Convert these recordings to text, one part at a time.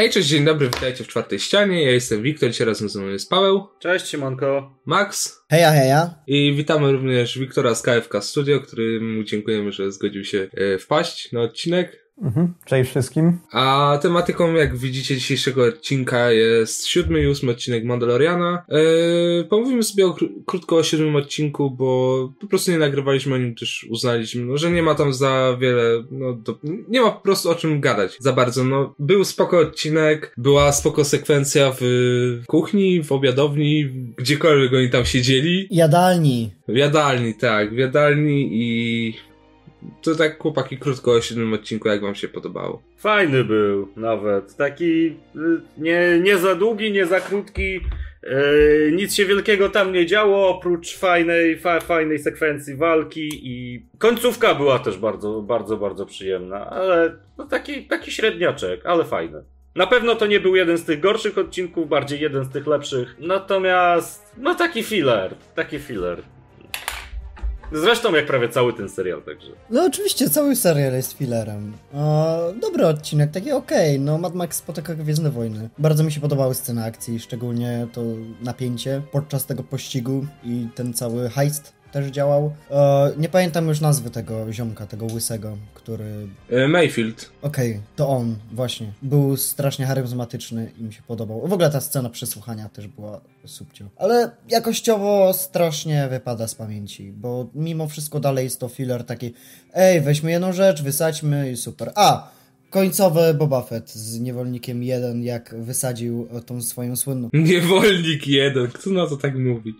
Hej, cześć, dzień dobry, witajcie w czwartej ścianie. Ja jestem Wiktor, dzisiaj razem ze mną jest Paweł. Cześć, Siemanko. Max. Heja, heja. I witamy również Wiktora z KFK Studio, którym dziękujemy, że zgodził się e, wpaść na odcinek. Mhm. Cześć wszystkim. A tematyką, jak widzicie, dzisiejszego odcinka jest siódmy i ósmy odcinek Mandaloriana. Eee, pomówimy sobie o, krótko o siódmym odcinku, bo po prostu nie nagrywaliśmy o nim, też uznaliśmy, no, że nie ma tam za wiele, no, do, nie ma po prostu o czym gadać za bardzo. No, był spoko odcinek, była spoko sekwencja w kuchni, w obiadowni, gdziekolwiek oni tam siedzieli. Jadalni. W jadalni, tak, w jadalni i to tak chłopaki krótko o siódmym odcinku, jak wam się podobało? Fajny był nawet. Taki y, nie, nie za długi, nie za krótki. Yy, nic się wielkiego tam nie działo, oprócz fajnej, fa, fajnej sekwencji walki i końcówka była też bardzo, bardzo, bardzo przyjemna, ale no taki, taki średniaczek, ale fajny. Na pewno to nie był jeden z tych gorszych odcinków, bardziej jeden z tych lepszych. Natomiast, no taki filler, taki filler. Zresztą jak prawie cały ten serial, także. No oczywiście, cały serial jest fillerem. O, dobry odcinek, taki okej. Okay. No Mad Max spotyka Gwiezdne Wojny. Bardzo mi się podobały sceny akcji, szczególnie to napięcie podczas tego pościgu i ten cały heist też działał. E, nie pamiętam już nazwy tego ziomka, tego łysego, który... E, Mayfield. Okej, okay, to on, właśnie. Był strasznie charyzmatyczny i mi się podobał. W ogóle ta scena przesłuchania też była subcio. Ale jakościowo strasznie wypada z pamięci, bo mimo wszystko dalej jest to filler taki ej, weźmy jedną rzecz, wysadźmy i super. A! Końcowe Boba Fett z Niewolnikiem 1, jak wysadził tą swoją słynną... Niewolnik 1, kto na to tak mówi?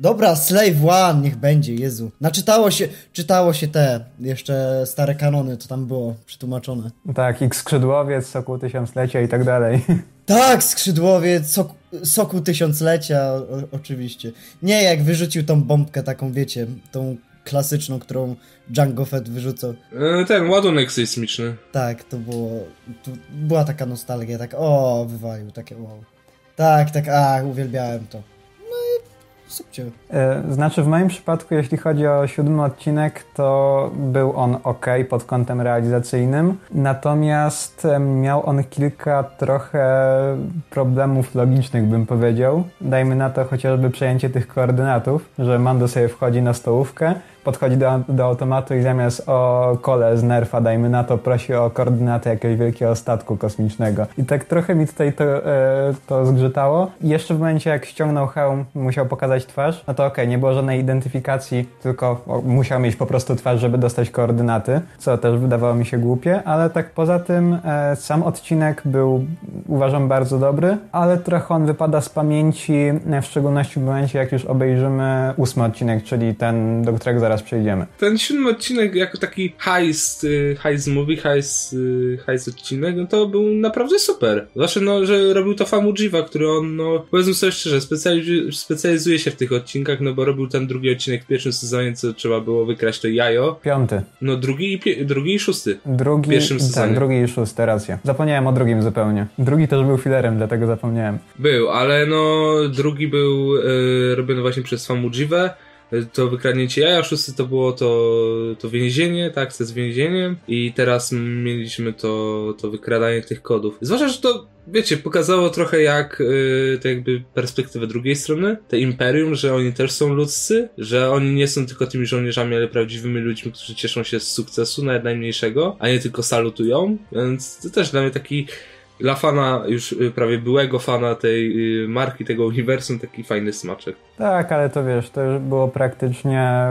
Dobra, Slave One, niech będzie, Jezu. Naczytało się, czytało się te jeszcze stare kanony, co tam było przetłumaczone. Tak, i skrzydłowiec, soku tysiąclecia i tak dalej. Tak, skrzydłowiec, soku, soku tysiąclecia, o, oczywiście. Nie, jak wyrzucił tą bombkę taką, wiecie, tą klasyczną, którą Django Fett wyrzucał. E, ten ładunek sejsmiczny. Tak, to było. To była taka nostalgia, tak o, wywalił, takie wow. Tak, tak, a, uwielbiałem to. Subcie. Znaczy, w moim przypadku, jeśli chodzi o siódmy odcinek, to był on ok pod kątem realizacyjnym, natomiast miał on kilka trochę problemów logicznych, bym powiedział. Dajmy na to chociażby przejęcie tych koordynatów, że Mando sobie wchodzi na stołówkę, podchodzi do, do automatu i zamiast o kole z nerfa, dajmy na to, prosi o koordynatę jakiegoś wielkiego statku kosmicznego. I tak trochę mi tutaj to, e, to zgrzytało. Jeszcze w momencie, jak ściągnął hełm, musiał pokazać twarz, no to okej, okay, nie było żadnej identyfikacji, tylko musiał mieć po prostu twarz, żeby dostać koordynaty, co też wydawało mi się głupie, ale tak poza tym e, sam odcinek był, uważam, bardzo dobry, ale trochę on wypada z pamięci, e, w szczególności w momencie, jak już obejrzymy ósmy odcinek, czyli ten, do którego zaraz przejdziemy. Ten siódmy odcinek jako taki heist, y, heist movie, heist, y, heist odcinek, no to był naprawdę super. Zwłaszcza, no, że robił to Famujiva, który on, no, powiedzmy sobie szczerze, specjalizuje, specjalizuje się w tych odcinkach, no bo robił ten drugi odcinek w pierwszym sezonie, co trzeba było wykraść to jajo. Piąty. No drugi i, drugi i szósty. Drugi, w pierwszym tak, sezonie. Tak, drugi i szósty, racja. Zapomniałem o drugim zupełnie. Drugi też był filerem, dlatego zapomniałem. Był, ale no drugi był y, robiony właśnie przez Famujivę, to wykradnięcie jaja, szósty to było to, to więzienie, tak, z więzieniem i teraz mieliśmy to, to wykradanie tych kodów. Zwłaszcza, że to, wiecie, pokazało trochę jak yy, to jakby perspektywę drugiej strony, te imperium, że oni też są ludzcy, że oni nie są tylko tymi żołnierzami, ale prawdziwymi ludźmi, którzy cieszą się z sukcesu, nawet najmniejszego, a nie tylko salutują, więc to też dla mnie taki dla fana, już y, prawie byłego fana tej y, marki, tego uniwersum, taki fajny smaczek. Tak, ale to wiesz, to już było praktycznie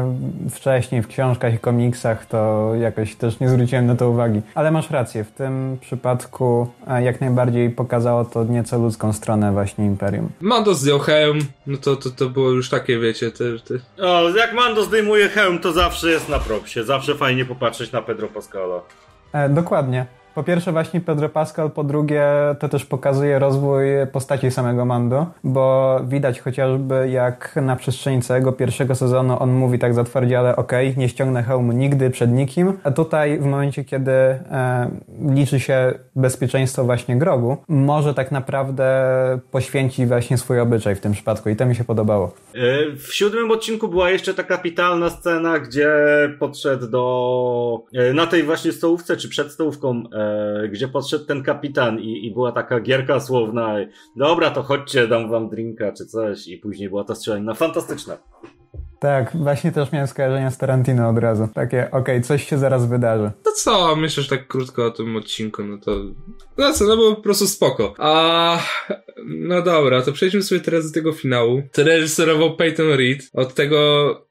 wcześniej w książkach i komiksach, to jakoś też nie zwróciłem na to uwagi. Ale masz rację, w tym przypadku jak najbardziej pokazało to nieco ludzką stronę właśnie Imperium. Mando zdjął hełm, no to, to, to było już takie, wiecie, te, te... O, jak Mando zdejmuje hełm, to zawsze jest na propsie, zawsze fajnie popatrzeć na Pedro Pascala. E, dokładnie. Po pierwsze właśnie Pedro Pascal, po drugie to też pokazuje rozwój postaci samego Mando, bo widać chociażby jak na przestrzeni całego pierwszego sezonu on mówi tak zatwardziale, okej, okay, nie ściągnę hełmu nigdy przed nikim, a tutaj w momencie, kiedy e, liczy się bezpieczeństwo właśnie Grogu, może tak naprawdę poświęcić właśnie swój obyczaj w tym przypadku i to mi się podobało. E, w siódmym odcinku była jeszcze taka kapitalna scena, gdzie podszedł do e, na tej właśnie stołówce, czy przed stołówką e, gdzie podszedł ten kapitan i, i była taka gierka słowna. Dobra, to chodźcie, dam wam drinka czy coś. I później była ta strzelanina fantastyczna. Tak, właśnie też miałem skojarzenia z Tarantino od razu. Takie, okej, coś się zaraz wydarzy. To co, myślę, że tak krótko o tym odcinku, no to... No co, no było po prostu spoko. A... No dobra, to przejdźmy sobie teraz do tego finału. To reżyserował Peyton Reed. Od tego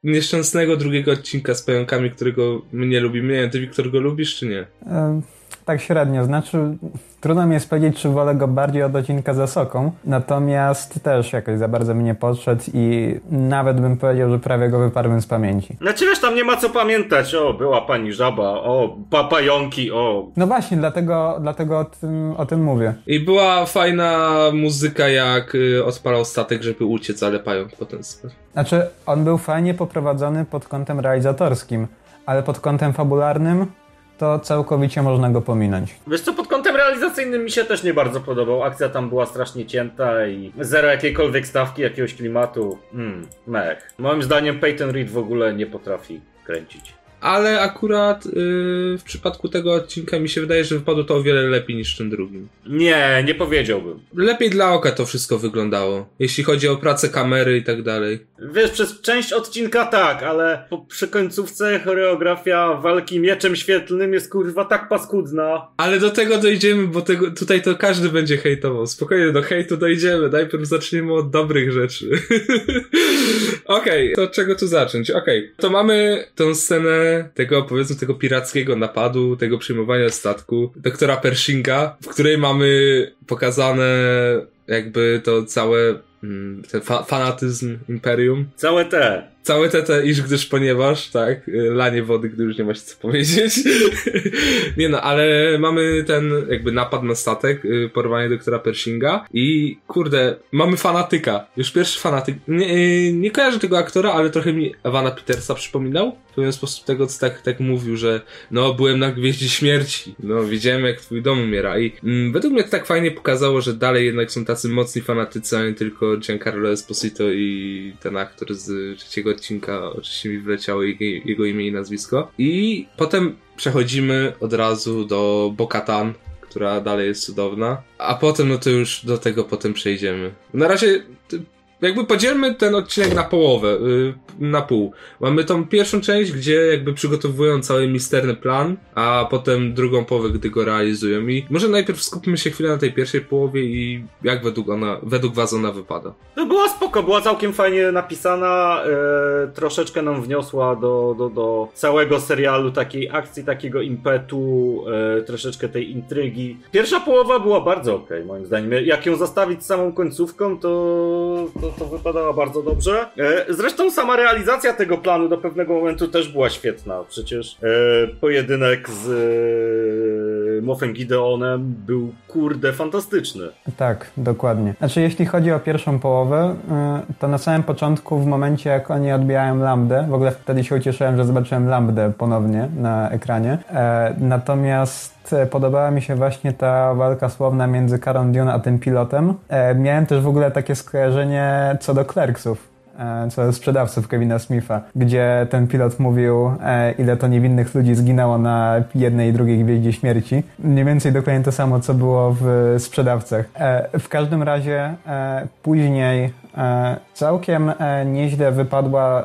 nieszczęsnego drugiego odcinka z pająkami, którego my nie lubimy. Nie wiem, ty Wiktor go lubisz, czy nie? E, tak średnio, znaczy trudno mi jest powiedzieć, czy wolę go bardziej od odcinka za soką, natomiast też jakoś za bardzo mi nie podszedł i nawet bym powiedział, że prawie go wyparłem z pamięci. Znaczy wiesz, tam nie ma co pamiętać. O, była pani żaba, o, papająki, o. No właśnie, dlatego, dlatego o, tym, o tym mówię. I była fajna muzyka, jak y, odpalał statek, żeby uciec, ale pająk potem spadł. Znaczy, on był fajnie poprowadzony pod kątem realizatorskim, ale pod kątem fabularnym to całkowicie można go pominąć. Wiesz co, pod kątem realizacyjnym mi się też nie bardzo podobał. Akcja tam była strasznie cięta i zero jakiejkolwiek stawki, jakiegoś klimatu. Hmm, mech. Moim zdaniem Peyton Reed w ogóle nie potrafi kręcić. Ale akurat y, w przypadku tego odcinka mi się wydaje, że wypadło to o wiele lepiej niż w tym drugim. Nie, nie powiedziałbym. Lepiej dla oka to wszystko wyglądało. Jeśli chodzi o pracę kamery i tak dalej. Wiesz, przez część odcinka tak, ale po, przy końcówce choreografia walki mieczem świetlnym jest kurwa tak paskudna. Ale do tego dojdziemy, bo tego, tutaj to każdy będzie hejtował. Spokojnie, do hejtu dojdziemy. Najpierw zaczniemy od dobrych rzeczy. Okej, okay, to od czego tu zacząć? Okej, okay. to mamy tę scenę tego, powiedzmy, tego pirackiego napadu, tego przyjmowania statku doktora Pershinga, w której mamy pokazane jakby to całe mm, ten fa fanatyzm Imperium. Całe te. Całe te, te iż gdyż ponieważ, tak, lanie wody, gdy już nie ma się co powiedzieć. nie no, ale mamy ten jakby napad na statek, y, porwanie doktora Pershinga i kurde, mamy fanatyka. Już pierwszy fanatyk. Nie, nie kojarzę tego aktora, ale trochę mi Ewana Petersa przypominał. Pewien sposób tego, tak, tak mówił, że no, byłem na Gwieździe Śmierci. No, widziałem jak twój dom umiera i mm, według mnie to tak fajnie pokazało, że dalej jednak są tacy mocni fanatycy, a nie tylko Giancarlo Esposito i ten aktor z trzeciego odcinka, oczywiście mi wleciało jego, jego imię i nazwisko. I potem przechodzimy od razu do Bokatan, która dalej jest cudowna. A potem, no to już do tego potem przejdziemy. Na razie jakby podzielmy ten odcinek na połowę, yy, na pół. Mamy tą pierwszą część, gdzie jakby przygotowują cały misterny plan, a potem drugą połowę, gdy go realizują. I może najpierw skupmy się chwilę na tej pierwszej połowie i jak według, ona, według was ona wypada. No była spoko, była całkiem fajnie napisana, e, troszeczkę nam wniosła do, do, do całego serialu takiej akcji, takiego impetu, e, troszeczkę tej intrygi. Pierwsza połowa była bardzo okej, okay, moim zdaniem. Jak ją zastawić z samą końcówką, to, to to wypadała bardzo dobrze. E, zresztą sama realizacja tego planu do pewnego momentu też była świetna. Przecież e, pojedynek z e, Moffem Gideonem był kurde fantastyczny. Tak, dokładnie. Znaczy, jeśli chodzi o pierwszą połowę, to na samym początku, w momencie jak oni odbijają lambdę, w ogóle wtedy się ucieszyłem, że zobaczyłem lambdę ponownie na ekranie. Natomiast podobała mi się właśnie ta walka słowna między Karon Dune a tym pilotem. Miałem też w ogóle takie skojarzenie co do Clerksów, e, co do sprzedawców Kevina Smitha, gdzie ten pilot mówił, e, ile to niewinnych ludzi zginęło na jednej i drugiej gwieździe śmierci. Mniej więcej dokładnie to samo, co było w sprzedawcach. E, w każdym razie później całkiem nieźle wypadła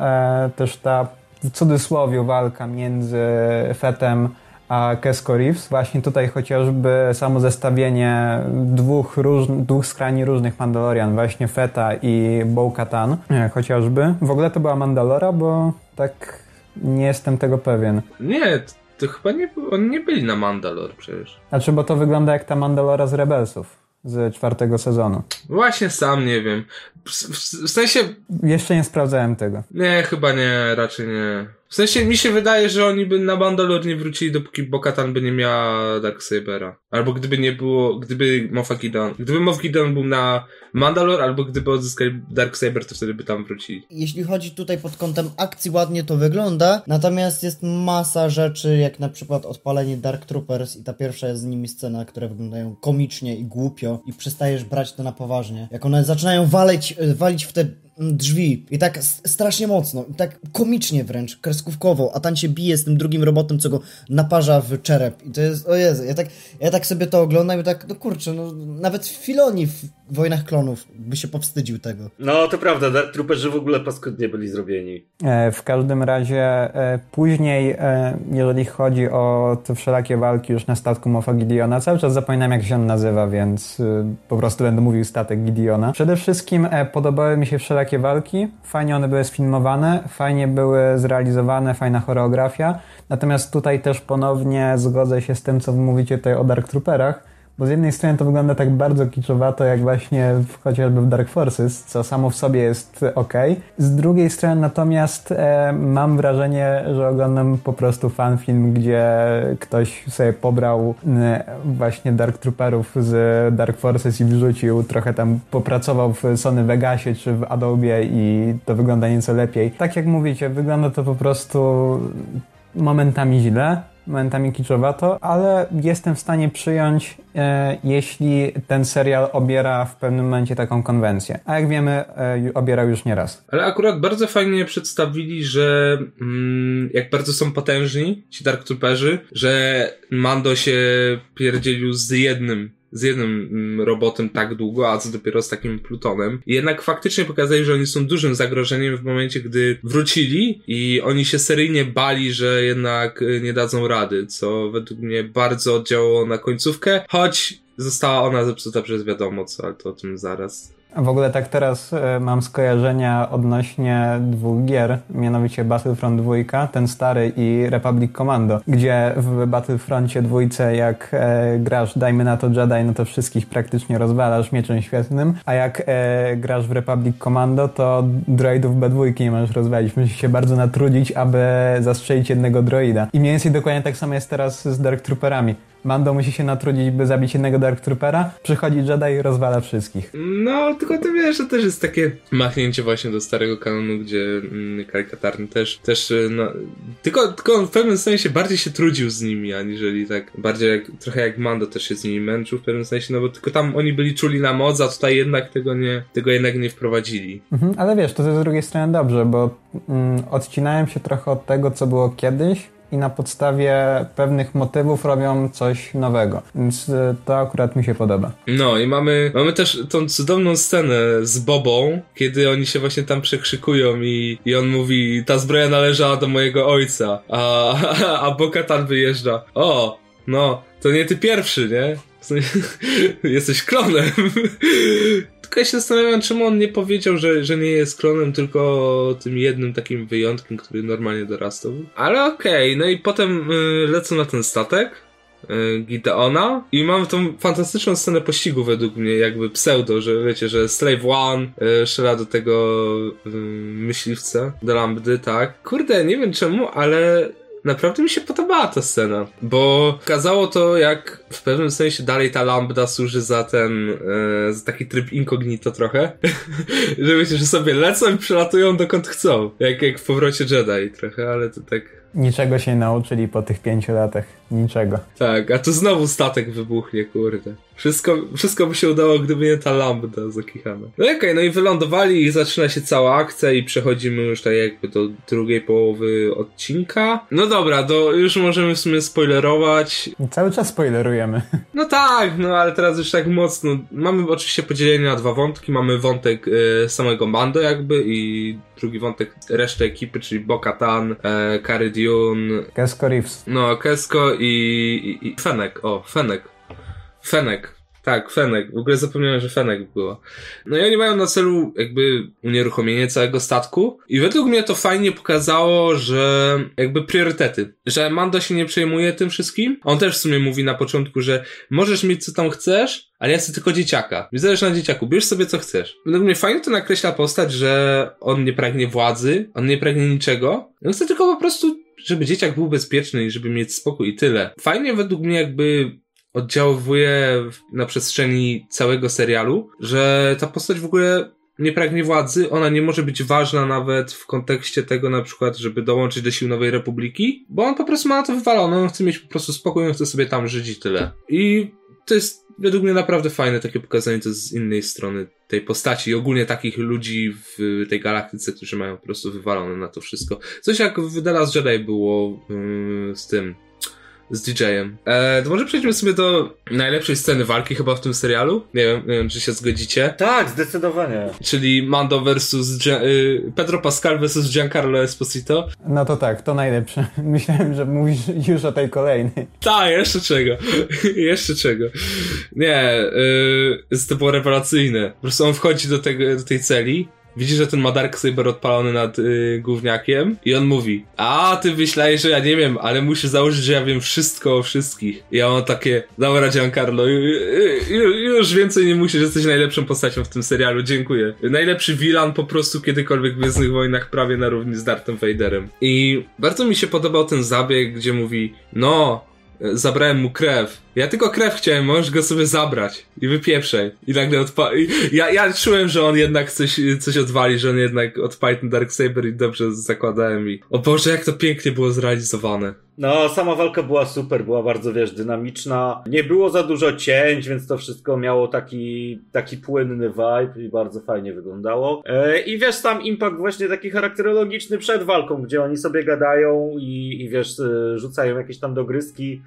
też ta w cudzysłowie walka między Fetem a Kesko Reeves. Właśnie tutaj chociażby samo zestawienie dwóch, róż, dwóch skrajnie różnych Mandalorian, właśnie Feta i Bo-Katan chociażby. W ogóle to była Mandalora, bo tak nie jestem tego pewien. Nie, to chyba nie, oni nie byli na Mandalor przecież. Znaczy, bo to wygląda jak ta Mandalora z Rebelsów z czwartego sezonu. Właśnie sam nie wiem. W, w, w sensie... Jeszcze nie sprawdzałem tego. Nie, chyba nie, raczej nie. W sensie mi się wydaje, że oni by na Mandalore nie wrócili, dopóki Bokatan by nie miała Darksabera. Albo gdyby nie było, gdyby Moff Gideon, gdyby Moff Gideon był na Mandalore, albo gdyby odzyskali Darksaber, to wtedy by tam wrócili. Jeśli chodzi tutaj pod kątem akcji, ładnie to wygląda, natomiast jest masa rzeczy, jak na przykład odpalenie Dark Troopers i ta pierwsza jest z nimi scena, które wyglądają komicznie i głupio i przestajesz brać to na poważnie. Jak one zaczynają walić, walić w te drzwi i tak strasznie mocno, i tak komicznie wręcz, kreskówkowo, a tam się bije z tym drugim robotem, co go naparza w czerep. I to jest, o Jezu, ja tak, ja tak sobie to oglądam i tak, no kurczę, no nawet Filoni w Wojnach Klonów by się powstydził tego. No to prawda, truperzy w ogóle paskudnie byli zrobieni. E, w każdym razie e, później, e, jeżeli chodzi o te wszelakie walki już na statku Mofa Gideona, cały czas zapominam jak się on nazywa, więc po prostu będę mówił statek Gideona. Przede wszystkim podobały mi się wszelakie walki, fajnie one były sfilmowane, fajnie były zrealizowane, fajna choreografia, natomiast tutaj też ponownie zgodzę się z tym, co mówicie tutaj o Dark Trooperach, bo z jednej strony to wygląda tak bardzo kiczowato, jak właśnie w, chociażby w Dark Forces, co samo w sobie jest ok. Z drugiej strony natomiast e, mam wrażenie, że oglądam po prostu fanfilm, gdzie ktoś sobie pobrał e, właśnie Dark Trooperów z Dark Forces i wrzucił, trochę tam popracował w Sony Vegasie czy w Adobe i to wygląda nieco lepiej. Tak jak mówicie, wygląda to po prostu momentami źle, momentami kiczowato, ale jestem w stanie przyjąć, e, jeśli ten serial obiera w pewnym momencie taką konwencję. A jak wiemy, e, obierał już nieraz. Ale akurat bardzo fajnie przedstawili, że mm, jak bardzo są potężni ci Dark Trooperzy, że Mando się pierdzielił z jednym z jednym mm, robotem tak długo, a co dopiero z takim Plutonem. I jednak faktycznie pokazali, że oni są dużym zagrożeniem w momencie, gdy wrócili i oni się seryjnie bali, że jednak y, nie dadzą rady, co według mnie bardzo oddziałało na końcówkę, choć została ona zepsuta przez wiadomo co, ale to o tym zaraz. W ogóle tak teraz e, mam skojarzenia odnośnie dwóch gier, mianowicie Battlefront 2, ten stary i Republic Commando, gdzie w Battlefroncie dwójce jak e, grasz, dajmy na to Jedi, no to wszystkich praktycznie rozwalasz mieczem świetnym, a jak e, grasz w Republic Commando, to droidów B2 nie możesz rozwalić. Musisz się bardzo natrudzić, aby zastrzelić jednego droida. I mniej więcej dokładnie tak samo jest teraz z Dark Trooperami. Mando musi się natrudzić, by zabić jednego Dark Troopera, przychodzi Jedi i rozwala wszystkich. No, tylko to wiesz, że też jest takie machnięcie właśnie do starego kanonu, gdzie mm, karykatarny też, też y, no, tylko, tylko w pewnym sensie bardziej się trudził z nimi, aniżeli tak, bardziej jak, trochę jak Mando też się z nimi męczył w pewnym sensie, no bo tylko tam oni byli czuli na moc, a tutaj jednak tego nie, tego jednak nie wprowadzili. Mhm, ale wiesz, to jest z drugiej strony dobrze, bo mm, odcinałem się trochę od tego, co było kiedyś, i na podstawie pewnych motywów robią coś nowego. Więc e, to akurat mi się podoba. No i mamy, mamy też tą cudowną scenę z Bobą, kiedy oni się właśnie tam przekrzykują i, i on mówi, ta zbroja należała do mojego ojca, a, a Bokatan wyjeżdża. O, no, to nie ty pierwszy, nie? Jesteś klonem. Tylko się zastanawiam, czemu on nie powiedział, że, że nie jest klonem, tylko tym jednym takim wyjątkiem, który normalnie dorastał. Ale okej, okay, no i potem y, lecą na ten statek. Y, Gideona i mamy tą fantastyczną scenę pościgu według mnie, jakby pseudo, że wiecie, że Slave One y, do tego y, myśliwca, do lambdy, tak. Kurde, nie wiem czemu, ale naprawdę mi się podobała ta scena, bo pokazało to, jak w pewnym sensie dalej ta lambda służy za ten, e, za taki tryb incognito trochę, że wiecie, że sobie lecą i przelatują dokąd chcą, jak, jak w powrocie Jedi trochę, ale to tak Niczego się nie nauczyli po tych pięciu latach. Niczego. Tak, a tu znowu statek wybuchnie, kurde. Wszystko, wszystko by się udało, gdyby nie ta lambda zakichana. No okej, okay, no i wylądowali i zaczyna się cała akcja i przechodzimy już tak jakby do drugiej połowy odcinka. No dobra, do, już możemy w sumie spoilerować. Cały czas spoilerujemy. No tak, no ale teraz już tak mocno. Mamy oczywiście podzielenie na dwa wątki. Mamy wątek y, samego Mando jakby i drugi wątek reszty ekipy, czyli Bo-Katan, e, Cara Dune. Kesko Reeves. No, Kesko i, i, i Fenek, o, Fenek. Fenek. Tak, Fenek. W ogóle zapomniałem, że Fenek była. No i oni mają na celu jakby unieruchomienie całego statku i według mnie to fajnie pokazało, że jakby priorytety. Że Mando się nie przejmuje tym wszystkim. On też w sumie mówi na początku, że możesz mieć co tam chcesz, ale ja chcę tylko dzieciaka. Mi zależy na dzieciaku, bierz sobie co chcesz. Według mnie fajnie to nakreśla postać, że on nie pragnie władzy, on nie pragnie niczego. On chce tylko po prostu, żeby dzieciak był bezpieczny i żeby mieć spokój i tyle. Fajnie według mnie jakby oddziaływuje na przestrzeni całego serialu, że ta postać w ogóle nie pragnie władzy, ona nie może być ważna nawet w kontekście tego na przykład, żeby dołączyć do sił Nowej Republiki, bo on po prostu ma na to wywalone, on chce mieć po prostu spokój, on chce sobie tam żyć i tyle. I to jest według mnie naprawdę fajne takie pokazanie to z innej strony tej postaci i ogólnie takich ludzi w tej galaktyce, którzy mają po prostu wywalone na to wszystko. Coś jak w The Last Jedi było yy, z tym, z DJ-em. E, to może przejdźmy sobie do najlepszej sceny walki chyba w tym serialu. Nie wiem, nie wiem czy się zgodzicie. Tak, zdecydowanie. Czyli Mando versus Gia y, Pedro Pascal versus Giancarlo Esposito. No to tak, to najlepsze. Myślałem, że mówisz już o tej kolejnej. Tak, jeszcze czego. jeszcze czego. Nie, y, to było rewelacyjne. Po prostu on wchodzi do, tego, do tej celi widzi, że ten ma Darksaber odpalony nad y, gówniakiem i on mówi, a ty myślałeś, że ja nie wiem, ale musisz założyć, że ja wiem wszystko o wszystkich. I ja mam takie, dobra Giancarlo, już więcej nie musisz, jesteś najlepszą postacią w tym serialu, dziękuję. Najlepszy villain po prostu kiedykolwiek w Gwiezdnych Wojnach prawie na równi z Darthem Vaderem. I bardzo mi się podobał ten zabieg, gdzie mówi, no, zabrałem mu krew. Ja tylko krew chciałem, możesz go sobie zabrać i wypieprzej. I nagle odpa... Ja, ja czułem, że on jednak coś, coś odwali, że on jednak odpali ten Darksaber i dobrze zakładałem i... O Boże, jak to pięknie było zrealizowane. No, sama walka była super, była bardzo, wiesz, dynamiczna. Nie było za dużo cięć, więc to wszystko miało taki, taki płynny vibe i bardzo fajnie wyglądało. E, I wiesz, sam impact właśnie taki charakterologiczny przed walką, gdzie oni sobie gadają i, i wiesz, e, rzucają jakieś tam dogryzki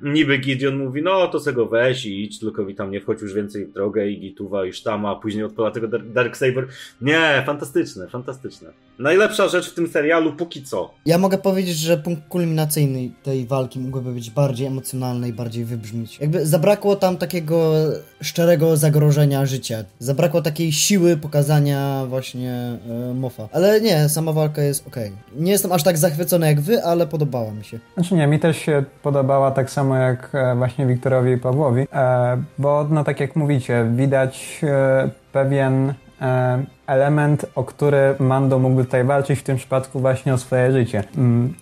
niby Gideon mówi, no to se go weź i idź, tylko mi tam nie wchodź już więcej w drogę i Gituwa i Sztama, a później odpala tego Dark Saber. Nie, fantastyczne, fantastyczne. Najlepsza rzecz w tym serialu póki co. Ja mogę powiedzieć, że punkt kulminacyjny tej walki mógłby być bardziej emocjonalny i bardziej wybrzmieć. Jakby zabrakło tam takiego szczerego zagrożenia życia. Zabrakło takiej siły pokazania właśnie e, Mofa. Ale nie, sama walka jest ok. Nie jestem aż tak zachwycony jak wy, ale podobała mi się. Znaczy nie, mi też się podobała tak samo samo jak e, właśnie Wiktorowi i Pawłowi, e, bo no tak jak mówicie, widać e, pewien element, o który Mando mógłby tutaj walczyć, w tym przypadku właśnie o swoje życie. Mm,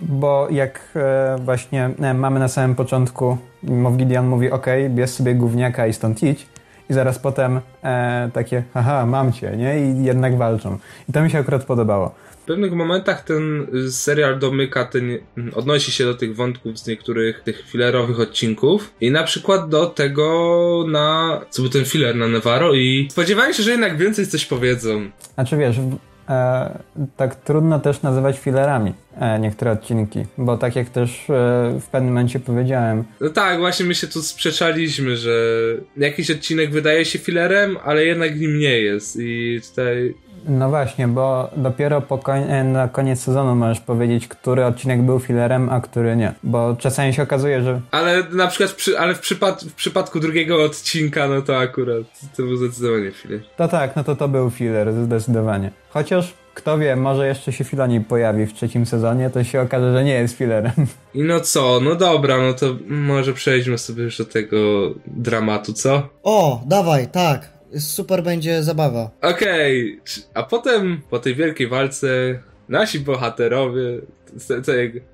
bo jak właśnie mamy na samym początku, Moff Gideon mówi ok, bierz sobie gówniaka i stąd idź, i zaraz potem e, takie, haha, mam cię, nie? I jednak walczą. I to mi się akurat podobało. W pewnych momentach ten serial domyka, ten, odnosi się do tych wątków z niektórych tych filerowych odcinków i na przykład do tego na, co był ten filer na Navarro i spodziewałem się, że jednak więcej coś powiedzą. Znaczy wiesz, e, tak trudno też nazywać filerami e, niektóre odcinki, bo tak jak też e, w pewnym momencie powiedziałem. No tak, właśnie my się tu sprzeczaliśmy, że jakiś odcinek wydaje się filerem, ale jednak nim nie jest i tutaj no właśnie, bo dopiero koń e, na koniec sezonu możesz powiedzieć, który odcinek był filerem, a który nie. Bo czasami się okazuje, że. Ale na przykład, przy, ale w, przypad w przypadku drugiego odcinka, no to akurat to był zdecydowanie filer. To tak, no to to był filer, zdecydowanie. Chociaż kto wie, może jeszcze się Filoni pojawi w trzecim sezonie, to się okaże, że nie jest filerem. I no co, no dobra, no to może przejdźmy sobie już do tego dramatu, co? O, dawaj, tak super będzie zabawa. Okej, okay. a potem po tej wielkiej walce nasi bohaterowie.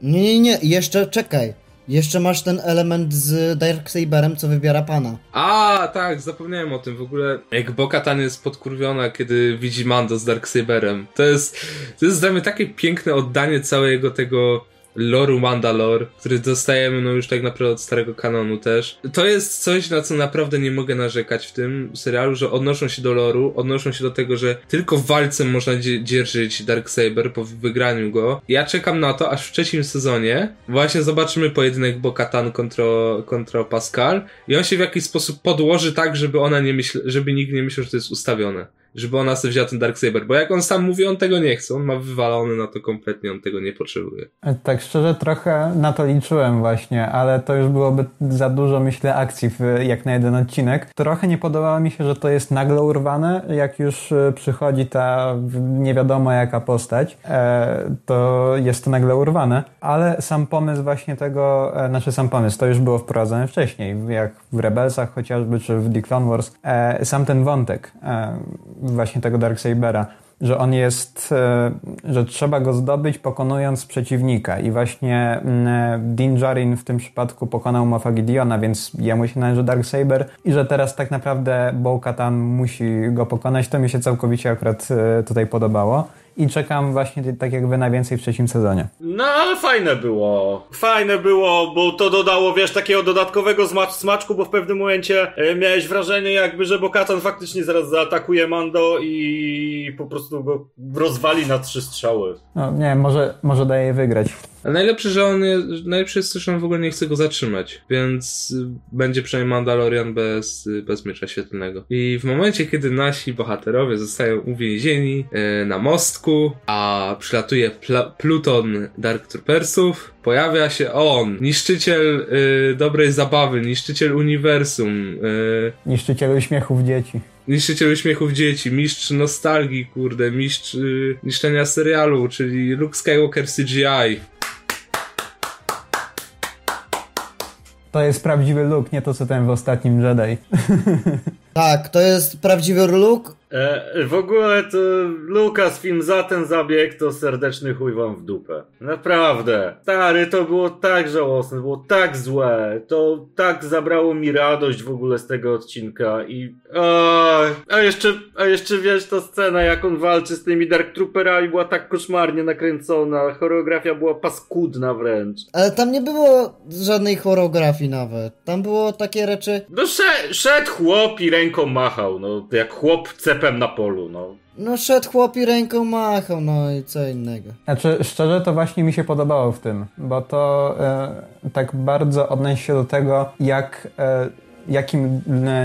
Nie, nie, nie, jeszcze czekaj. Jeszcze masz ten element z Darksaberem, co wybiera pana. A, tak, zapomniałem o tym w ogóle. Jak Bokatan jest podkurwiona, kiedy widzi Mando z Darksaberem. To jest, to jest dla mnie takie piękne oddanie całego tego loru Mandalore, który dostajemy no już tak naprawdę od starego kanonu też. To jest coś, na co naprawdę nie mogę narzekać w tym serialu, że odnoszą się do loru, odnoszą się do tego, że tylko w walce można dzierżyć Darksaber po wygraniu go. Ja czekam na to, aż w trzecim sezonie właśnie zobaczymy pojedynek Bo-Katan kontra, kontra Pascal i on się w jakiś sposób podłoży tak, żeby ona nie myśl, żeby nikt nie myślał, że to jest ustawione żeby ona sobie wzięła ten Darksaber, bo jak on sam mówi, on tego nie chce, on ma wywalony na to kompletnie, on tego nie potrzebuje. Tak szczerze trochę na to liczyłem właśnie, ale to już byłoby za dużo, myślę, akcji jak na jeden odcinek. Trochę nie podobało mi się, że to jest nagle urwane, jak już e, przychodzi ta nie wiadomo jaka postać, e, to jest to nagle urwane, ale sam pomysł właśnie tego, e, znaczy sam pomysł, to już było wprowadzone wcześniej, jak w Rebelsach chociażby, czy w The Clone Wars, sam ten wątek właśnie tego Darksabera, że on jest, e, że trzeba go zdobyć pokonując przeciwnika. I właśnie mm, e, Din Djarin w tym przypadku pokonał Moff Gideona, więc jemu się należy Darksaber. I że teraz tak naprawdę Bo-Katan musi go pokonać, to mi się całkowicie akurat e, tutaj podobało. I czekam właśnie tak jak wy na więcej w trzecim sezonie. No ale fajne było. Fajne było, bo to dodało, wiesz, takiego dodatkowego smacz, smaczku, bo w pewnym momencie e, miałeś wrażenie jakby, że Bokatan faktycznie zaraz zaatakuje Mando i po prostu go rozwali na trzy strzały. No nie wiem, może, może daje wygrać. A najlepsze, że on jest, najlepsze jest to, że on w ogóle nie chce go zatrzymać, więc y, będzie przynajmniej Mandalorian bez, y, bez miecza świetlnego. I w momencie, kiedy nasi bohaterowie zostają uwięzieni y, na mostku, a przylatuje pluton Dark Troopersów, pojawia się on, niszczyciel y, dobrej zabawy, niszczyciel uniwersum, y, Niszczyciel uśmiechów dzieci. Niszczyciel uśmiechów dzieci, mistrz nostalgii, kurde, mistrz y, niszczenia serialu, czyli Luke Skywalker CGI. To jest prawdziwy look, nie to co ten w ostatnim Jedi. Tak, to jest prawdziwy look. E, w ogóle to Lucasfilm za ten zabieg to serdeczny chuj wam w dupę. Naprawdę. Stary, to było tak żałosne, było tak złe. To tak zabrało mi radość w ogóle z tego odcinka i... A, a jeszcze, a jeszcze wiesz, ta scena jak on walczy z tymi Dark Trooperami była tak koszmarnie nakręcona. Choreografia była paskudna wręcz. Ale tam nie było żadnej choreografii nawet. Tam było takie rzeczy. No sze- szedł chłop i ręką machał, no jak chłop cepem na polu, no. No szedł chłop i ręką machał, no i co innego. Znaczy, szczerze to właśnie mi się podobało w tym, bo to e, tak bardzo odnosi się do tego, jak, e, jakim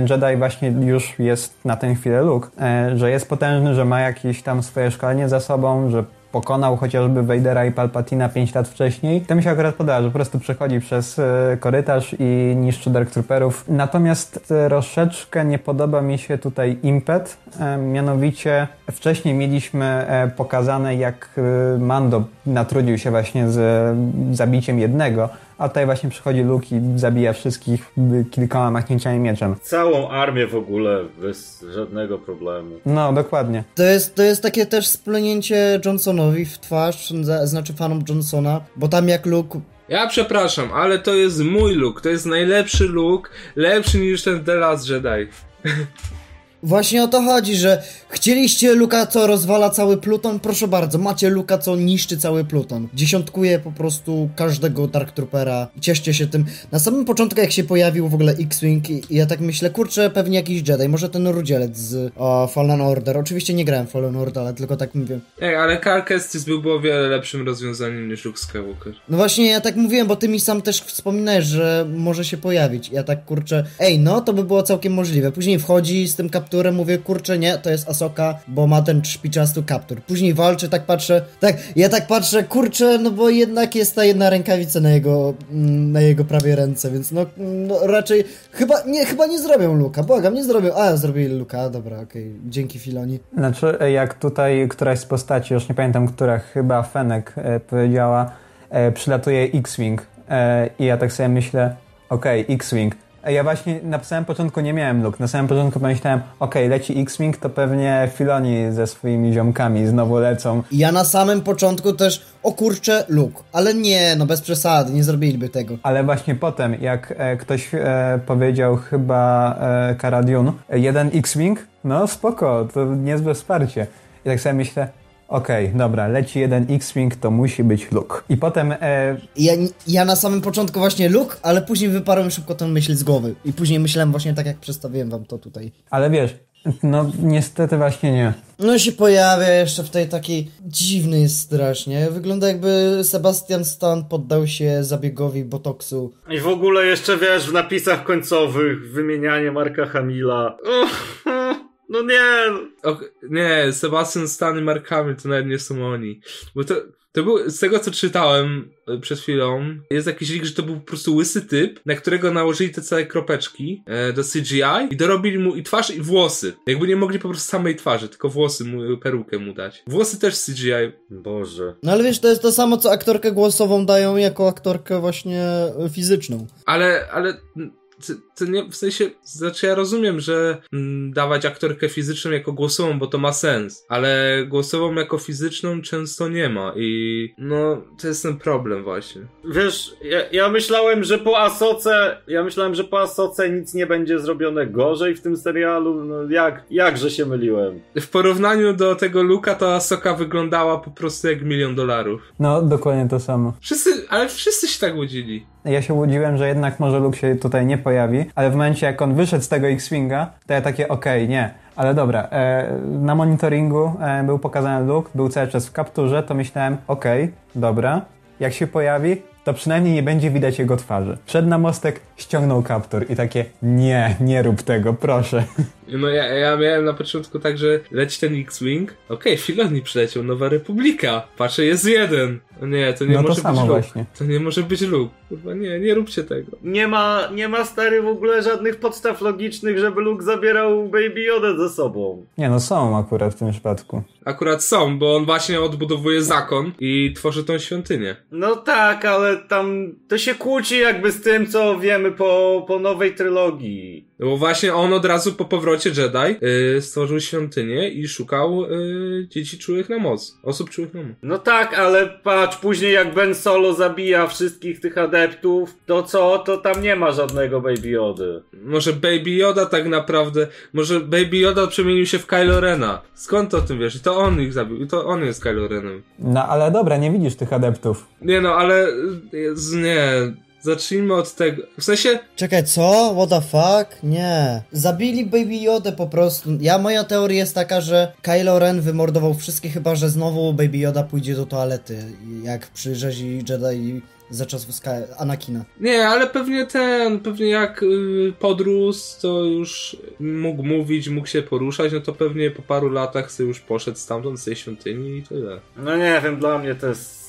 Jedi właśnie już jest na tę chwilę Luke. E, że jest potężny, że ma jakieś tam swoje szkolenie za sobą, że pokonał chociażby Vadera i Palpatina 5 lat wcześniej. To mi się akurat podoba, że po prostu przechodzi przez e, korytarz i niszczy Dark Trooperów. Natomiast troszeczkę nie podoba mi się tutaj impet, e, mianowicie wcześniej mieliśmy e, pokazane jak e, Mando natrudził się właśnie z e, zabiciem jednego, a tutaj właśnie przychodzi Luke i zabija wszystkich kilkoma machnięciami mieczem. Całą armię w ogóle bez żadnego problemu. No, dokładnie. To jest, to jest takie też splunięcie Johnsonowi w twarz, znaczy fanom Johnsona, bo tam jak Luke Ja przepraszam, ale to jest mój look, to jest najlepszy look, lepszy niż ten The Last Jedi. Właśnie o to chodzi, że chcieliście Luka, co rozwala cały Pluton? Proszę bardzo, macie Luka, co niszczy cały Pluton. Dziesiątkuje po prostu każdego Dark Troopera. Cieszcie się tym. Na samym początku, jak się pojawił w ogóle X-Wing, i ja tak myślę, kurczę, pewnie jakiś Jedi, może ten rudzielec z o, Fallen Order. Oczywiście nie grałem Fallen Order, ale tylko tak mówię. Ej, ale Cal Kestis byłby o wiele lepszym rozwiązaniem niż Luke Skywalker. No właśnie, ja tak mówiłem, bo ty mi sam też wspominałeś, że może się pojawić. Ja tak kurczę, ej, no to by było całkiem możliwe. Później wchodzi z tym kapturem, mówię, kurczę, nie, to jest Asoka, bo ma ten szpiczasty kaptur. Później walczy, tak patrzę, tak, ja tak patrzę, kurczę, no bo jednak jest ta jedna rękawica na jego, mm, na jego prawej ręce, więc no, no raczej, chyba nie, chyba nie zrobią Luka, błagam, nie zrobią, a, zrobili Luka, dobra, okej, dzięki Filoni. Znaczy, e, jak tutaj któraś z postaci, już nie pamiętam, która chyba Fenek e, powiedziała, e, przylatuje X-Wing e, i ja tak sobie myślę, okej, X-Wing. Ja właśnie na samym początku nie miałem luk. Na samym początku pomyślałem, okej, leci X-Wing, to pewnie Filoni ze swoimi ziomkami znowu lecą. Ja na samym początku też, o kurczę, Luke, ale nie, no bez przesady, nie zrobiliby tego. Ale właśnie potem, jak e, ktoś e, powiedział chyba e, e, jeden X-Wing, no spoko, to niezłe wsparcie. I tak sobie myślę, okej, dobra, leci jeden X-Wing, to musi być Luke. I potem e, Ja, ja na samym początku właśnie Luke, ale później wyparłem szybko tę myśl z głowy. I później myślałem właśnie tak, jak przedstawiłem wam to tutaj. Ale wiesz, no niestety właśnie nie. No się pojawia jeszcze w tej takiej... Dziwny jest strasznie. Wygląda jakby Sebastian Stan poddał się zabiegowi botoksu. I w ogóle jeszcze wiesz, w napisach końcowych wymienianie Marka Hamila. Uff, No nie. O, nie, Sebastian Stan i Mark Hamill to nawet nie są oni. Bo to, to był, z tego co czytałem e, przed chwilą, jest jakiś lik, że to był po prostu łysy typ, na którego nałożyli te całe kropeczki e, do CGI i dorobili mu i twarz i włosy. Jakby nie mogli po prostu samej twarzy, tylko włosy mu, perukę mu dać. Włosy też CGI. Boże. No ale wiesz, to jest to samo, co aktorkę głosową dają jako aktorkę właśnie fizyczną. Ale, ale to, nie, w sensie, znaczy ja rozumiem, że mm, dawać aktorkę fizyczną jako głosową, bo to ma sens, ale głosową jako fizyczną często nie ma i no, to jest ten problem właśnie. Wiesz, ja, ja myślałem, że po Asoce, ja myślałem, że po Asoce nic nie będzie zrobione gorzej w tym serialu, no jak, jakże się myliłem. W porównaniu do tego Luka, to Asoka wyglądała po prostu jak milion dolarów. No, dokładnie to samo. Wszyscy, ale wszyscy się tak łudzili. Ja się łudziłem, że jednak może Luke się tutaj nie pojawi, ale w momencie jak on wyszedł z tego X-Winga, to ja takie okej, okay, nie. Ale dobra, e, na monitoringu e, był pokazany Luke, był cały czas w kapturze, to myślałem okej, okay, dobra. Jak się pojawi, to przynajmniej nie będzie widać jego twarzy. Wszedł na mostek, ściągnął kaptur i takie nie, nie rób tego, proszę. No ja, ja miałem na początku tak, że leci ten X-Wing, okej, okay, Filoni przyleciał, Nowa Republika, patrzę, jest jeden. Nie, to nie no to może samo być właśnie. Luke. To nie może być Luke. Kurwa, nie, nie róbcie tego. Nie ma, nie ma stary w ogóle żadnych podstaw logicznych, żeby Luke zabierał Baby Yoda ze sobą. Nie no, są akurat w tym przypadku. Akurat są, bo on właśnie odbudowuje zakon i tworzy tą świątynię. No tak, ale tam to się kłóci jakby z tym, co wiemy po, po nowej trylogii. No bo właśnie on od razu po powrocie Jedi yy, stworzył świątynię i szukał yy, dzieci czułych na moc. Osób czułych na moc. No tak, ale patrz, później jak Ben Solo zabija wszystkich tych adeptów, to co? To tam nie ma żadnego Baby Jody. Może Baby Yoda tak naprawdę, może Baby Yoda przemienił się w Kylo Rena. Skąd to o tym wiesz? I to on ich zabił, i to on jest Kylo Renem. No ale dobra, nie widzisz tych adeptów. Nie no, ale y, nie, Zacznijmy od tego. W sensie. Czekaj, co? What the fuck? Nie. Zabili Baby Yoda po prostu. Ja, moja teoria jest taka, że Kylo Ren wymordował wszystkich, chyba że znowu Baby Yoda pójdzie do toalety. Jak przy rzezi Jedi za czasów Anakina. Nie, ale pewnie ten, pewnie jak y, podrósł, to już mógł mówić, mógł się poruszać, no to pewnie po paru latach sobie już poszedł stamtąd z tej świątyni i tyle. No nie wiem, dla mnie to jest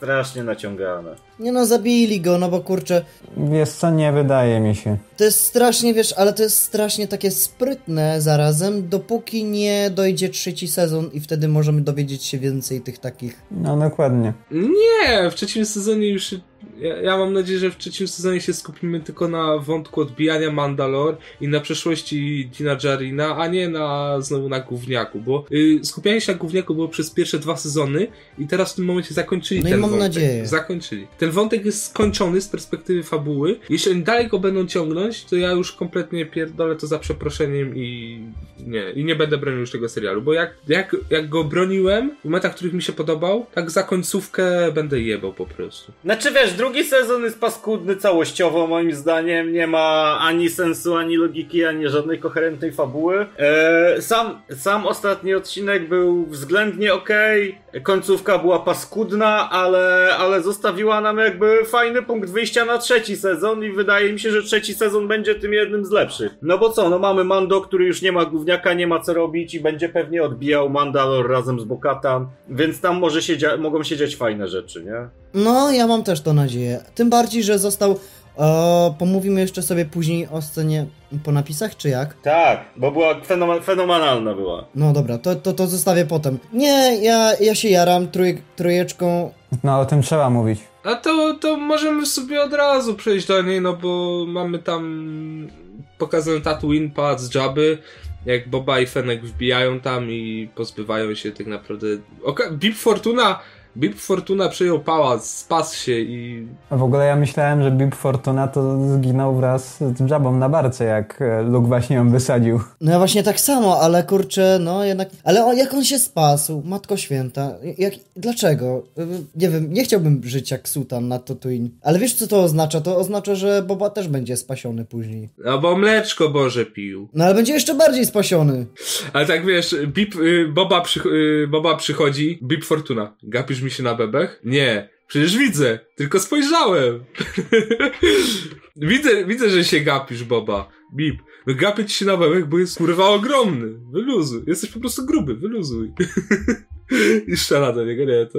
strasznie naciągane. Nie no, zabili go, no bo kurczę... Wiesz co, nie wydaje mi się. To jest strasznie, wiesz, ale to jest strasznie takie sprytne zarazem, dopóki nie dojdzie trzeci sezon i wtedy możemy dowiedzieć się więcej tych takich... No, dokładnie. Nie, w trzecim sezonie już... Ja, ja mam nadzieję, że w trzecim sezonie się skupimy tylko na wątku odbijania Mandalor i na przeszłości Dina Jarina, a nie na znowu na gówniaku, bo y, skupianie się na gówniaku było przez pierwsze dwa sezony i teraz w tym momencie zakończyli no ten i mam wątek. nadzieję. Zakończyli. Ten wątek jest skończony z perspektywy fabuły. Jeśli oni dalej go będą ciągnąć, to ja już kompletnie pierdolę to za przeproszeniem i nie, i nie będę bronił już tego serialu, bo jak, jak, jak go broniłem w momentach, w których mi się podobał, tak za końcówkę będę jebał po prostu. Znaczy wiesz, drugi sezon jest paskudny całościowo moim zdaniem, nie ma ani sensu, ani logiki, ani żadnej koherentnej fabuły. Eee, sam, sam ostatni odcinek był względnie okay. Końcówka była paskudna, ale, ale zostawiła nam jakby fajny punkt wyjścia na trzeci sezon i wydaje mi się, że trzeci sezon będzie tym jednym z lepszych. No bo co, no mamy Mando, który już nie ma gówniaka, nie ma co robić i będzie pewnie odbijał Mandalor razem z Bokatan, więc tam może się mogą się dziać fajne rzeczy, nie? No, ja mam też to nadzieję. Tym bardziej, że został o, pomówimy jeszcze sobie później o scenie po napisach, czy jak? Tak, bo była fenom fenomenalna była. No dobra, to, to, to zostawię potem. Nie, ja, ja się jaram trój, trójeczką. No o tym trzeba mówić. A to, to możemy sobie od razu przejść do niej, no bo mamy tam pokazany Tatooine pad z Jabby, jak Boba i Fenek wbijają tam i pozbywają się tak naprawdę... Oka Bib Fortuna Bib Fortuna przejął pałac, spas się i... W ogóle ja myślałem, że Bib Fortuna to zginął wraz z Jabą na barce, jak e, Luke właśnie ją wysadził. No ja właśnie tak samo, ale kurczę, no jednak... Ale on, jak on się spasł, Matko Święta, jak... dlaczego? Nie wiem, nie chciałbym żyć jak Sutan na Tatooine. Ale wiesz co to oznacza? To oznacza, że Boba też będzie spasiony później. No bo mleczko Boże pił. No ale będzie jeszcze bardziej spasiony. Ale tak wiesz, Bib, y, Boba, przy, y, Boba przychodzi, Bib Fortuna, gapisz mi się na bebech? Nie. Przecież widzę, tylko spojrzałem. widzę, widzę, że się gapisz, Boba. Bib. No gapię ci się na bebech, bo jest kurwa ogromny. Wyluzuj. Jesteś po prostu gruby, wyluzuj. I strzela do niego, nie, to...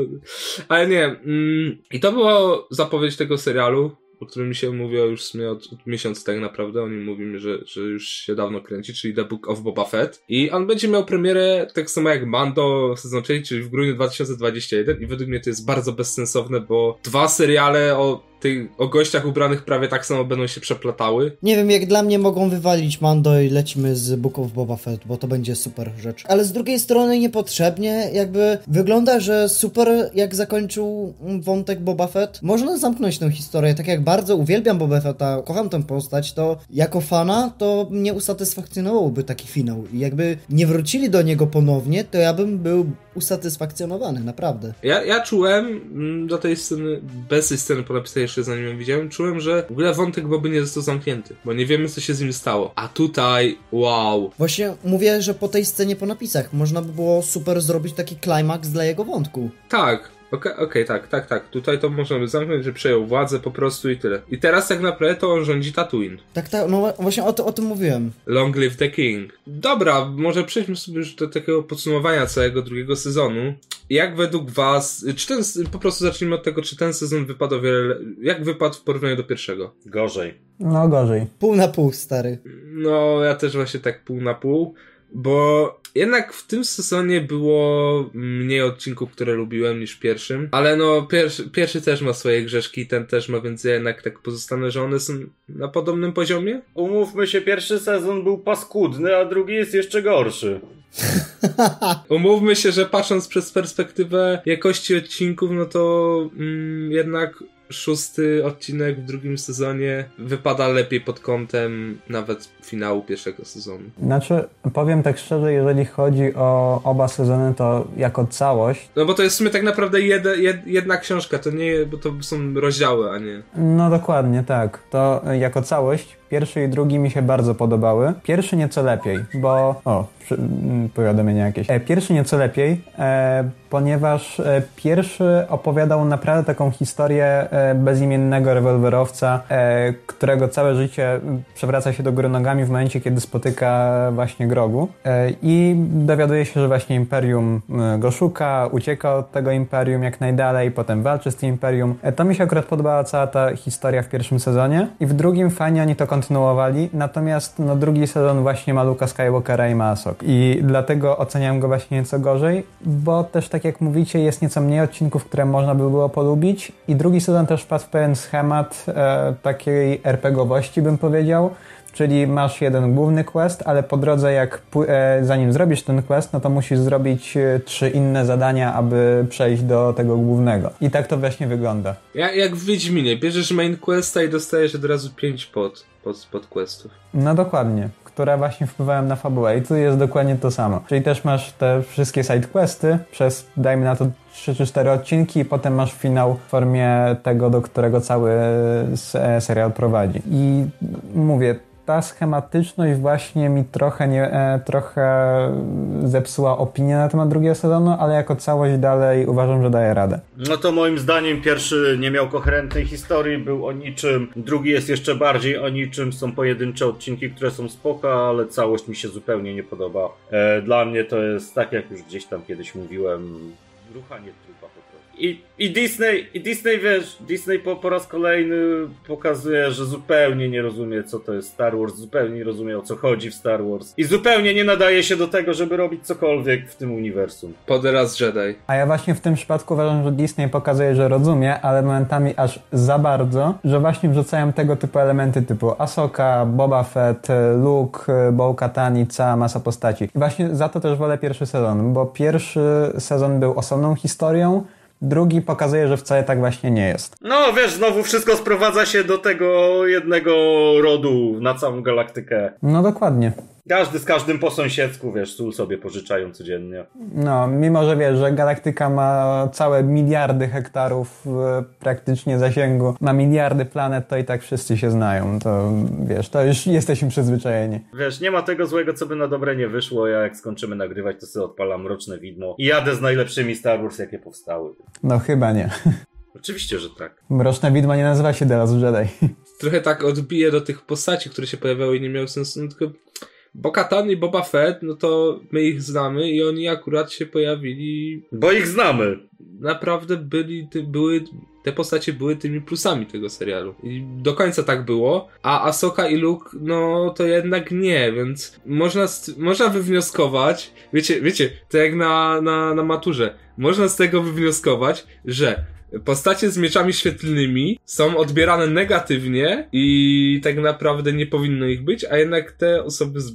Ale nie, mm, i to było zapowiedź tego serialu o którym się mówiło już w sumie od, od miesiąca tak naprawdę. Oni mówimy, że, że już się dawno kręci, czyli The Book of Boba Fett. I on będzie miał premierę tak samo jak Mando sezon trzeci, czyli w grudniu 2021 i według mnie to jest bardzo bezsensowne, bo dwa seriale o tych, o gościach ubranych prawie tak samo będą się przeplatały. Nie wiem, jak dla mnie mogą wywalić Mando i lecimy z Book of Boba Fett, bo to będzie super rzecz. Ale z drugiej strony niepotrzebnie, jakby wygląda, że super jak zakończył wątek Boba Fett. Można zamknąć tę historię, tak jak bardzo uwielbiam Boba Fetta, kocham tę postać, to jako fana to mnie usatysfakcjonowałoby taki finał. I jakby nie wrócili do niego ponownie, to ja bym był usatysfakcjonowany, naprawdę. Ja, ja czułem mm, do tej sceny, bez tej sceny po napisach jeszcze zanim ją widziałem, czułem, że w ogóle wątek Boby nie został zamknięty, bo nie wiemy co się z nim stało. A tutaj, wow. Właśnie mówię, że po tej scenie po napisach można by było super zrobić taki klimaks dla jego wątku. Tak, Okej, okay, okay, tak, tak, tak. Tutaj to możemy zamknąć, że przejął władzę po prostu i tyle. I teraz tak naprawdę to on rządzi Tatooine. Tak, tak, no właśnie o, to, o tym mówiłem. Long live the king. Dobra, może przejdźmy sobie już do takiego podsumowania całego drugiego sezonu. Jak według was, czy ten, po prostu zacznijmy od tego, czy ten sezon wypadł o wiele, jak wypadł w porównaniu do pierwszego? Gorzej. No gorzej. Pół na pół, stary. No, ja też właśnie tak pół na pół. Bo jednak w tym sezonie było mniej odcinków, które lubiłem niż pierwszym. Ale no, pierwszy, pierwszy też ma swoje grzeszki, ten też ma, więc ja jednak tak pozostanę, że one są na podobnym poziomie. Umówmy się, pierwszy sezon był paskudny, a drugi jest jeszcze gorszy. Umówmy się, że patrząc przez perspektywę jakości odcinków, no to mm, jednak szósty odcinek w drugim sezonie wypada lepiej pod kątem nawet finału pierwszego sezonu. Znaczy, powiem tak szczerze, jeżeli chodzi o oba sezony, to jako całość. No bo to jest w sumie tak naprawdę jed, jed, jedna książka, to nie, bo to są rozdziały, a nie. No dokładnie, tak. To jako całość Pierwszy i drugi mi się bardzo podobały. Pierwszy nieco lepiej, bo... O, mm, powiadomienie jakieś. E, pierwszy nieco lepiej, e, ponieważ e, pierwszy opowiadał naprawdę taką historię bezimiennego rewolwerowca, którego całe życie przewraca się do góry nogami w momencie, kiedy spotyka właśnie Grogu. I dowiaduje się, że właśnie Imperium go szuka, ucieka od tego Imperium jak najdalej, potem walczy z tym Imperium. to mi się akurat podobała cała ta historia w pierwszym sezonie. I w drugim fajnie oni to kontynuowali, natomiast no, drugi sezon właśnie ma Luka Skywalkera i ma I dlatego oceniam go właśnie nieco gorzej, bo też tak jak mówicie, jest nieco mniej odcinków, które można by było polubić i drugi sezon też wpadł w pewien schemat e, takiej RPGowości, bym powiedział, Czyli masz jeden główny quest, ale po drodze, jak e, zanim zrobisz ten quest, no to musisz zrobić e, trzy inne zadania, aby przejść do tego głównego. I tak to właśnie wygląda. Ja, jak w Wiedźminie, bierzesz main questa i dostajesz od razu pięć pod, pod. No dokładnie które właśnie wpływają na fabułę i tu jest dokładnie to samo. Czyli też masz te wszystkie side questy przez, dajmy na to, 3 czy 4 odcinki i potem masz finał w formie tego, do którego cały serial prowadzi. I mówię, ta schematyczność właśnie mi trochę, nie, e, trochę zepsuła opinię na temat drugiego sezonu, ale jako całość dalej uważam, że daje radę. No to moim zdaniem pierwszy nie miał koherentnej historii, był o niczym, drugi jest jeszcze bardziej o niczym, są pojedyncze odcinki, które są spoko, ale całość mi się zupełnie nie podoba. E, dla mnie to jest, tak jak już gdzieś tam kiedyś mówiłem, ruchanie. I, i Disney, i Disney, wiesz, Disney po, po raz kolejny pokazuje, że zupełnie nie rozumie, co to jest Star Wars, zupełnie nie rozumie, o co chodzi w Star Wars. I zupełnie nie nadaje się do tego, żeby robić cokolwiek w tym uniwersum. Poderaz Jedi. A ja właśnie w tym przypadku uważam, że Disney pokazuje, że rozumie, ale momentami aż za bardzo, że właśnie wrzucają tego typu elementy typu Ahsoka, Boba Fett, Luke, Bo-Katan i cała masa postaci. I właśnie za to też wolę pierwszy sezon, bo pierwszy sezon był osobną historią, Drugi pokazuje, że wcale tak właśnie nie jest. No wiesz, znowu wszystko sprowadza się do tego jednego rodu na całą galaktykę. No dokładnie. Każdy z każdym po sąsiedzku, wiesz, sól sobie pożyczają codziennie. No, mimo że wiesz, że galaktyka ma całe miliardy hektarów praktycznie zasięgu, ma miliardy planet, to i tak wszyscy się znają. To wiesz, to już jesteśmy przyzwyczajeni. Wiesz, nie ma tego złego, co by na dobre nie wyszło. Ja jak skończymy nagrywać, to sobie odpalam Mroczne Widmo i jadę z najlepszymi Star Wars, jakie powstały. No chyba nie. Oczywiście, że tak. Mroczne Widmo nie nazywa się The Last Jedi. Trochę tak odbije do tych postaci, które się pojawiały i nie miały sensu, no tylko Bo-Katan i Boba Fett, no to my ich znamy i oni akurat się pojawili... Bo ich znamy! Naprawdę byli, ty, były, te postacie były tymi plusami tego serialu. I do końca tak było, a Asoka i Luke, no to jednak nie, więc można, można wywnioskować, wiecie, wiecie, to jak na, na, na maturze, można z tego wywnioskować, że postacie z mieczami świetlnymi są odbierane negatywnie i tak naprawdę nie powinno ich być, a jednak te osoby z,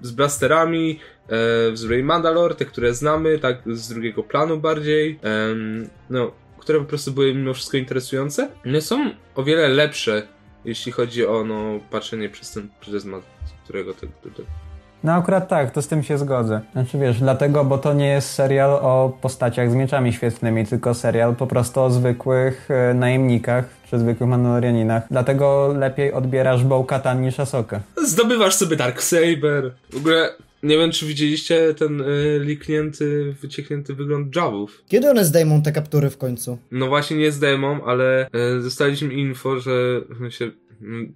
z blasterami, e, z Ray Mandalore, te, które znamy, tak z drugiego planu bardziej, em, no, które po prostu były mimo wszystko interesujące, no są o wiele lepsze, jeśli chodzi o no, patrzenie przez ten pryzmat, którego te, te No akurat tak, to z tym się zgodzę. Znaczy wiesz, dlatego, bo to nie jest serial o postaciach z mieczami świetlnymi, tylko serial po prostu o zwykłych e, najemnikach czy zwykłych Mandalorianinach. Dlatego lepiej odbierasz Bo-Katan niż Asokę. Zdobywasz sobie Darksaber. W ogóle nie wiem, czy widzieliście ten y, liknięty, wycieknięty wygląd Jawów. Kiedy one zdejmą te kaptury w końcu? No właśnie nie zdejmą, ale y, dostaliśmy info, że mm,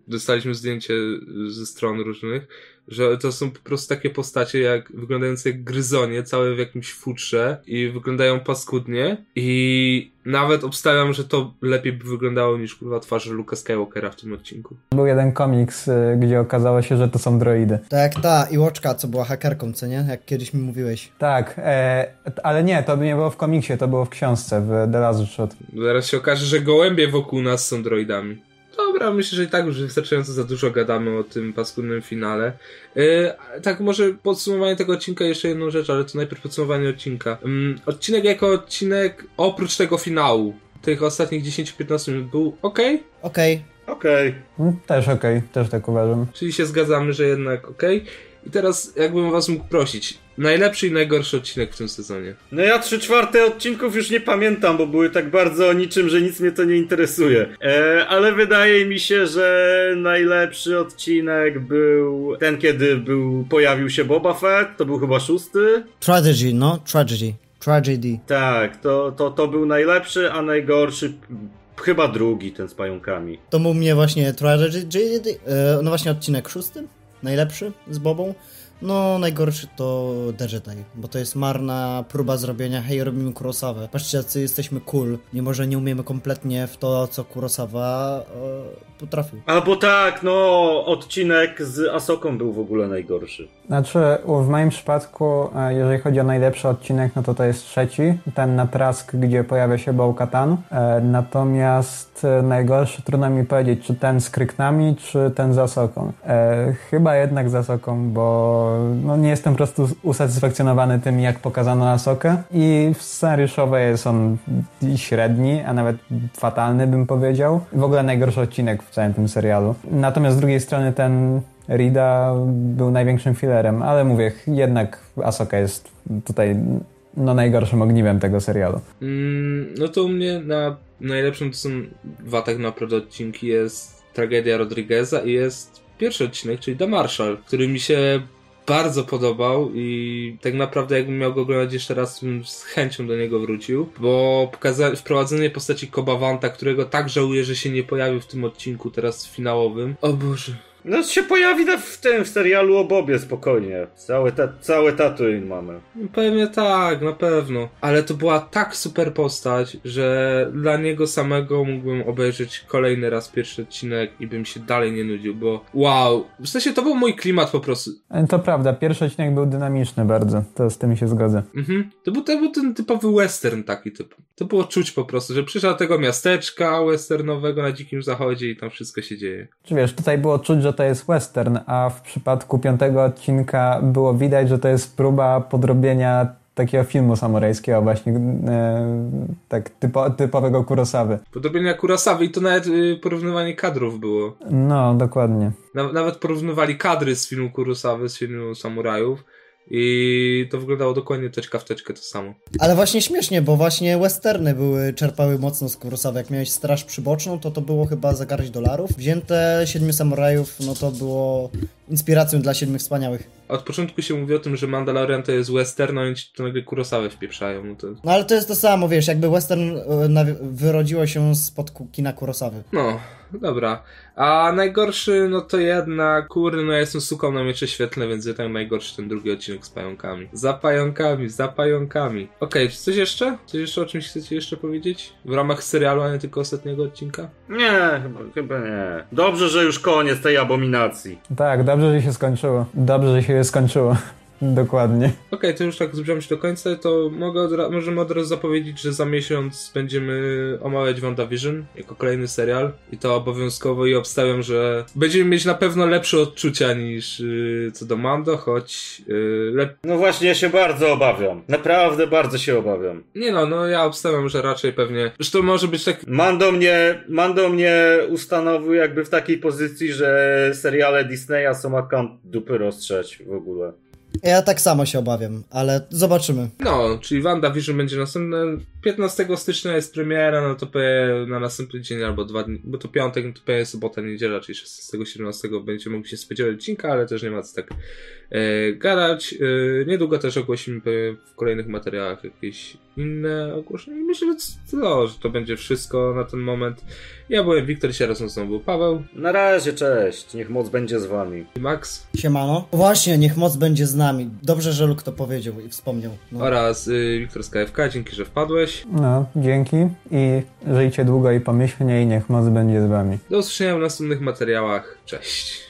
dostaliśmy zdjęcie ze stron różnych, że to są po prostu takie postacie jak wyglądające jak gryzonie, całe w jakimś futrze i wyglądają paskudnie i nawet obstawiam, że to lepiej by wyglądało niż kurwa twarz Luka Skywalkera w tym odcinku. Był jeden komiks, y, gdzie okazało się, że to są droidy. Tak jak ta Iłoczka, co była hakerką, co nie? Jak kiedyś mi mówiłeś. Tak, e, ale nie, to nie było w komiksie, to było w książce, w The Last Shot. Zaraz się okaże, że gołębie wokół nas są droidami. Dobra, myślę, że i tak już wystarczająco za dużo gadamy o tym paskudnym finale. Yy, tak, może podsumowanie tego odcinka, jeszcze jedną rzecz, ale to najpierw podsumowanie odcinka. Ym, odcinek jako odcinek, oprócz tego finału, tych ostatnich 10-15 minut był ok, Okej. Okej. Mm, Też okej, też tak uważam. czyli się zgadzamy, że jednak ok. I teraz, jakbym was mógł prosić, najlepszy i najgorszy odcinek w tym sezonie. No ja trzy czwarte odcinków już nie pamiętam, bo były tak bardzo o niczym, że nic mnie to nie interesuje. E, ale wydaje mi się, że najlepszy odcinek był ten, kiedy był, pojawił się Boba Fett, to był chyba szósty. Tragedy, no? Tragedy. Tragedy. Tak, to, to, to był najlepszy, a najgorszy chyba drugi, ten z pająkami. To był mnie właśnie Tragedy, e, no właśnie odcinek szósty, najlepszy z Bobą. No, najgorszy to The Jedi, bo to jest marna próba zrobienia, hej, robimy Kurosawę. Patrzcie, jacy jesteśmy cool, mimo że nie umiemy kompletnie w to, co Kurosawa e, potrafił. Albo tak, no, odcinek z Asoką był w ogóle najgorszy. Znaczy, w moim przypadku, e, jeżeli chodzi o najlepszy odcinek, no to to jest trzeci, ten na Trask, gdzie pojawia się Bo-Katan. E, Natomiast e, najgorszy, trudno mi powiedzieć, czy ten z Kryknami, czy ten z Asoką. E, Chyba jednak z Asoką, bo no, nie jestem po prostu usatysfakcjonowany tym, jak pokazano Asokę i scenariuszowo jest on średni, a nawet fatalny, bym powiedział. W ogóle najgorszy odcinek w całym tym serialu. Natomiast z drugiej strony ten Rida był największym filerem, ale mówię, jednak Asoka jest tutaj no, najgorszym ogniwem tego serialu. Mm, no to u mnie na najlepszym to są dwa tak naprawdę odcinki. Jest Tragedia Rodrigueza i jest pierwszy odcinek, czyli The Marshall, który mi się bardzo podobał i tak naprawdę jakbym miał go oglądać jeszcze raz, bym z chęcią do niego wrócił, bo pokaza- wprowadzenie postaci Kobawanta, którego tak żałuję, że się nie pojawił w tym odcinku teraz finałowym. O Boże. No się pojawi w tym w serialu o Bobie spokojnie. Całe, ta, całe Tatooine mamy. Pewnie tak, na pewno. Ale to była tak super postać, że dla niego samego mógłbym obejrzeć kolejny raz pierwszy odcinek i bym się dalej nie nudził, bo wow. W sensie to był mój klimat po prostu. E, To prawda, pierwszy odcinek był dynamiczny bardzo, to z tym się zgodzę. Mhm. To, był, to był ten typowy western taki typ. To było czuć po prostu, że przyszedł do tego miasteczka westernowego na dzikim zachodzie i tam wszystko się dzieje. Czy wiesz, tutaj było czuć, że to jest western, a w przypadku piątego odcinka było widać, że to jest próba podrobienia takiego filmu samurajskiego właśnie, e, tak typo, typowego Kurosawy. Podobnie jak Kurosawy i to nawet y, porównywanie kadrów było. No, dokładnie. Naw- nawet porównywali kadry z filmu Kurosawy, z filmu Samurajów i to wyglądało dokładnie teczka w teczkę to samo. Ale właśnie śmiesznie, bo właśnie westerny były, czerpały mocno z Kurosawy. Jak miałeś Straż Przyboczną, to to było chyba za garść dolarów. Wzięte Siedmiu Samurajów, no to było inspiracją dla Siedmiu Wspaniałych. Od początku się mówi o tym, że Mandalorian to jest western, a oni ci to nagle Kurosawę wpieprzają. No, to... No ale to jest to samo, wiesz, jakby western e, wyrodziło się spod kina Kurosawy. no, dobra. A najgorszy, no to jednak, kurde, no ja jestem suką na miecze świetlne, więc jednak najgorszy ten drugi odcinek z pająkami. Za pająkami, za pająkami. Okej, czy coś jeszcze? Coś jeszcze o czymś chcecie jeszcze powiedzieć? W ramach serialu, a nie tylko ostatniego odcinka? Nie, chyba, chyba nie. Dobrze, że już koniec tej abominacji. Tak, dobrze, że się skończyło. Dobrze, że się skończyło. Dokładnie. Okej, to już tak zbliżamy się do końca, to mogę od możemy od razu zapowiedzieć, że za miesiąc będziemy omawiać WandaVision jako kolejny serial i to obowiązkowo i obstawiam, że będziemy mieć na pewno lepsze odczucia niż yy, co do Mando, choć yy, lep... No właśnie, ja się bardzo obawiam. Naprawdę bardzo się obawiam. Nie no, no ja obstawiam, że raczej pewnie... Zresztą może być tak... Mando mnie, Mando mnie ustanowił jakby w takiej pozycji, że seriale Disneya są akant dupy rozstrzeć w ogóle. Ja tak samo się obawiam, ale zobaczymy. No, czyli WandaVision będzie następne. 15 stycznia jest premiera, no to na następny dzień albo dwa dni, bo to piątek, no to pewnie sobota, niedziela, czyli 16-17 będziemy mogli się spodziewać odcinka, ale też nie ma co tak e, gadać. E, niedługo też ogłosimy w kolejnych materiałach jakieś inne ogłoszenia i myślę, że to, że to będzie wszystko na ten moment. Ja byłem Wiktor, dzisiaj razem był Paweł Na razie, cześć. Niech moc będzie z wami. i Max Siemano. Właśnie, niech moc będzie z nami. Dobrze, że Luke to powiedział i wspomniał. No. oraz y, Wiktor z KFK. Dzięki, że wpadłeś. No, dzięki i żyjcie długo i pomyślnie i niech moc będzie z wami. Do usłyszenia w następnych materiałach. Cześć.